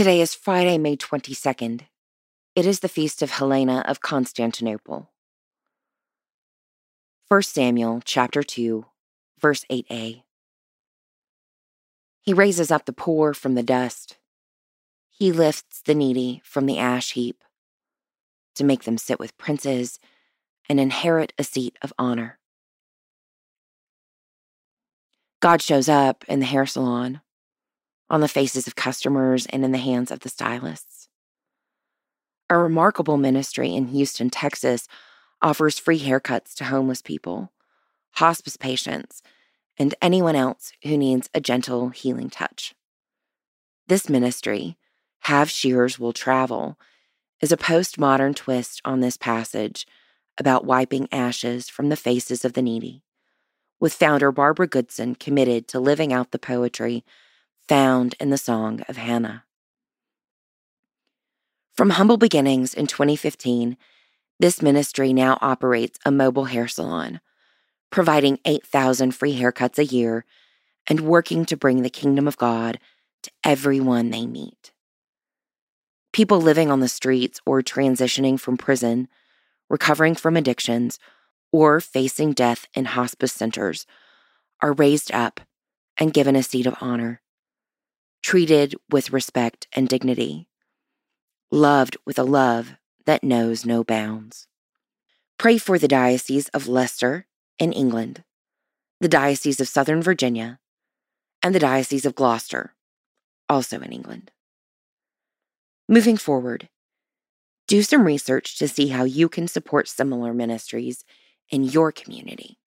Today is Friday, May 22nd. It is the feast of Helena of Constantinople. 1 Samuel chapter 2, verse 8a. He raises up the poor from the dust. He lifts the needy from the ash heap to make them sit with princes and inherit a seat of honor. God shows up in the hair salon, on the faces of customers, and in the hands of the stylists. A remarkable ministry in Houston, Texas offers free haircuts to homeless people, hospice patients, and anyone else who needs a gentle healing touch. This ministry, Have Shears Will Travel, is a postmodern twist on this passage about wiping ashes from the faces of the needy with founder Barbara Goodson committed to living out the poetry found in the Song of Hannah. From humble beginnings in 2015, this ministry now operates a mobile hair salon, providing 8,000 free haircuts a year and working to bring the kingdom of God to everyone they meet. People living on the streets or transitioning from prison, recovering from addictions, or facing death in hospice centers are raised up and given a seat of honor, treated with respect and dignity, loved with a love that knows no bounds. Pray for the Diocese of Leicester in England, the Diocese of Southern Virginia, and the Diocese of Gloucester, also in England. Moving forward, do some research to see how you can support similar ministries in your community.